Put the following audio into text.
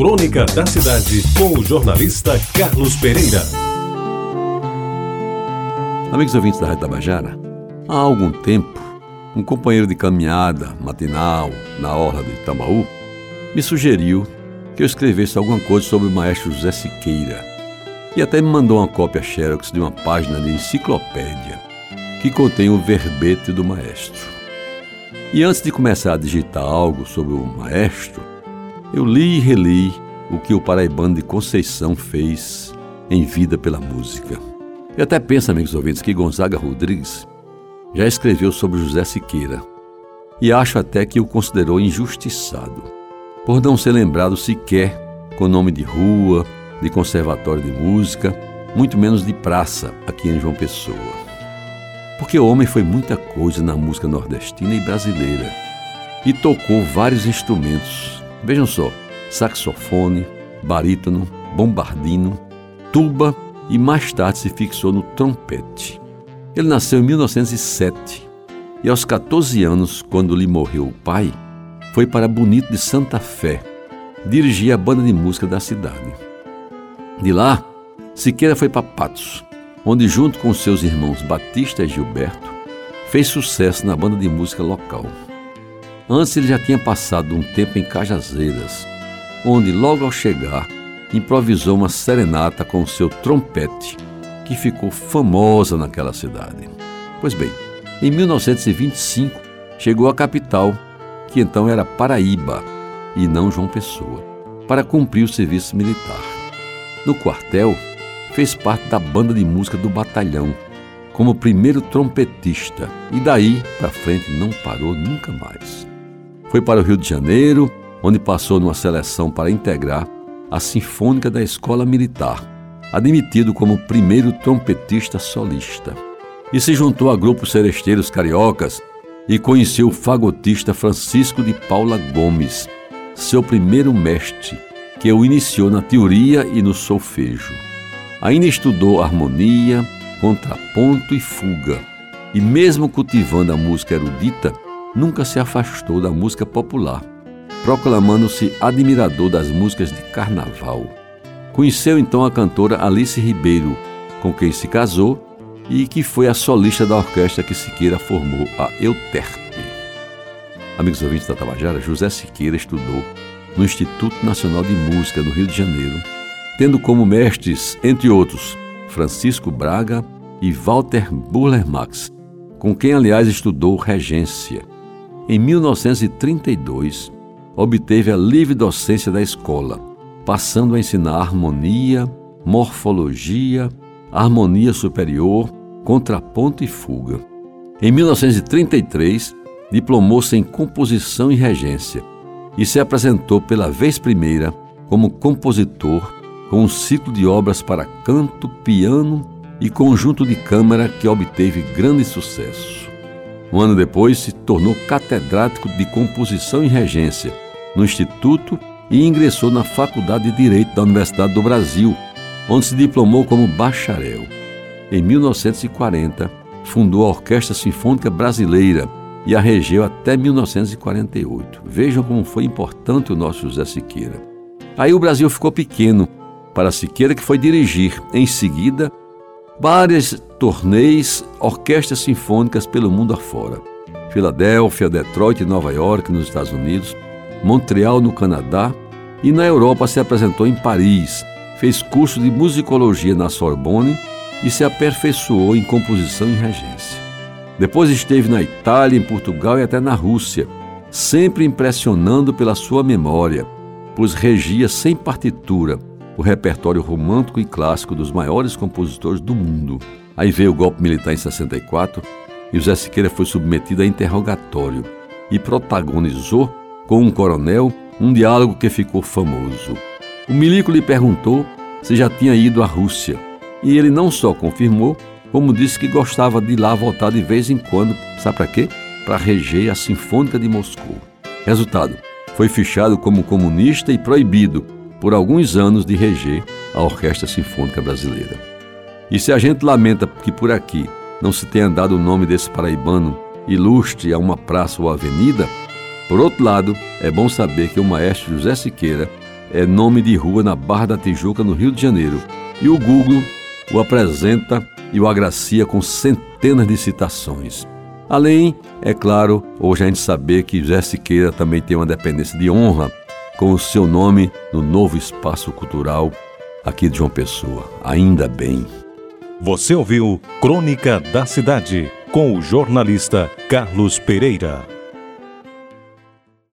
Crônica da Cidade, com o jornalista Carlos Pereira. Amigos ouvintes da Rádio Tabajara, há algum tempo, um companheiro de caminhada matinal na orla de Itambaú me sugeriu que eu escrevesse alguma coisa sobre o maestro José Siqueira e até me mandou uma cópia xerox de uma página de enciclopédia que contém o verbete do maestro. E antes de começar a digitar algo sobre o maestro, eu li e reli o que o paraibano de Conceição fez em vida pela música. E até penso, amigos ouvintes, que Gonzaga Rodrigues já escreveu sobre José Siqueira e acho até que o considerou injustiçado, por não ser lembrado sequer com nome de rua, de conservatório de música, muito menos de praça aqui em João Pessoa. Porque o homem foi muita coisa na música nordestina e brasileira e tocou vários instrumentos Vejam só: saxofone, barítono, bombardino, tuba e mais tarde se fixou no trompete. Ele nasceu em 1907 e aos 14 anos, quando lhe morreu o pai, foi para Bonito de Santa Fé dirigir a banda de música da cidade. De lá, Siqueira foi para Patos, onde, junto com seus irmãos Batista e Gilberto, fez sucesso na banda de música local. Antes ele já tinha passado um tempo em Cajazeiras, onde, logo ao chegar, improvisou uma serenata com seu trompete, que ficou famosa naquela cidade. Pois bem, em 1925 chegou à capital, que então era Paraíba e não João Pessoa, para cumprir o serviço militar. No quartel, fez parte da banda de música do batalhão, como primeiro trompetista, e daí para frente não parou nunca mais. Foi para o Rio de Janeiro, onde passou numa seleção para integrar a Sinfônica da Escola Militar, admitido como primeiro trompetista solista. E se juntou a grupos seresteiros cariocas e conheceu o fagotista Francisco de Paula Gomes, seu primeiro mestre, que o iniciou na teoria e no solfejo. Ainda estudou harmonia, contraponto e fuga, e mesmo cultivando a música erudita, nunca se afastou da música popular, proclamando-se admirador das músicas de carnaval. Conheceu então a cantora Alice Ribeiro, com quem se casou e que foi a solista da orquestra que Siqueira formou, a Euterpe. Amigos ouvintes da Tabajara, José Siqueira estudou no Instituto Nacional de Música no Rio de Janeiro, tendo como mestres, entre outros, Francisco Braga e Walter Burler Max, com quem, aliás, estudou regência. Em 1932, obteve a livre docência da escola, passando a ensinar harmonia, morfologia, harmonia superior, contraponto e fuga. Em 1933, diplomou-se em composição e regência e se apresentou pela vez primeira como compositor com um ciclo de obras para canto, piano e conjunto de câmara que obteve grande sucesso. Um ano depois, se tornou catedrático de composição e regência no Instituto e ingressou na Faculdade de Direito da Universidade do Brasil, onde se diplomou como bacharel. Em 1940, fundou a Orquestra Sinfônica Brasileira e a regeu até 1948. Vejam como foi importante o nosso José Siqueira. Aí o Brasil ficou pequeno para Siqueira, que foi dirigir, em seguida, várias torneios, orquestras sinfônicas pelo mundo afora. Filadélfia, Detroit, Nova York, nos Estados Unidos, Montreal, no Canadá, e na Europa se apresentou em Paris. Fez curso de musicologia na Sorbonne e se aperfeiçoou em composição e regência. Depois esteve na Itália, em Portugal e até na Rússia, sempre impressionando pela sua memória, pois regia sem partitura o repertório romântico e clássico dos maiores compositores do mundo. Aí veio o golpe militar em 64 e José Siqueira foi submetido a interrogatório e protagonizou, com um coronel, um diálogo que ficou famoso. O milico lhe perguntou se já tinha ido à Rússia e ele não só confirmou, como disse que gostava de ir lá voltar de vez em quando, sabe para quê? Para reger a Sinfônica de Moscou. Resultado: foi fichado como comunista e proibido, por alguns anos, de reger a Orquestra Sinfônica Brasileira. E se a gente lamenta que por aqui não se tenha dado o nome desse paraibano ilustre a uma praça ou avenida, por outro lado, é bom saber que o maestro José Siqueira é nome de rua na Barra da Tijuca, no Rio de Janeiro. E o Google o apresenta e o agracia com centenas de citações. Além, é claro, hoje a gente saber que José Siqueira também tem uma dependência de honra com o seu nome no novo espaço cultural aqui de João Pessoa. Ainda bem. Você ouviu Crônica da Cidade com o jornalista Carlos Pereira.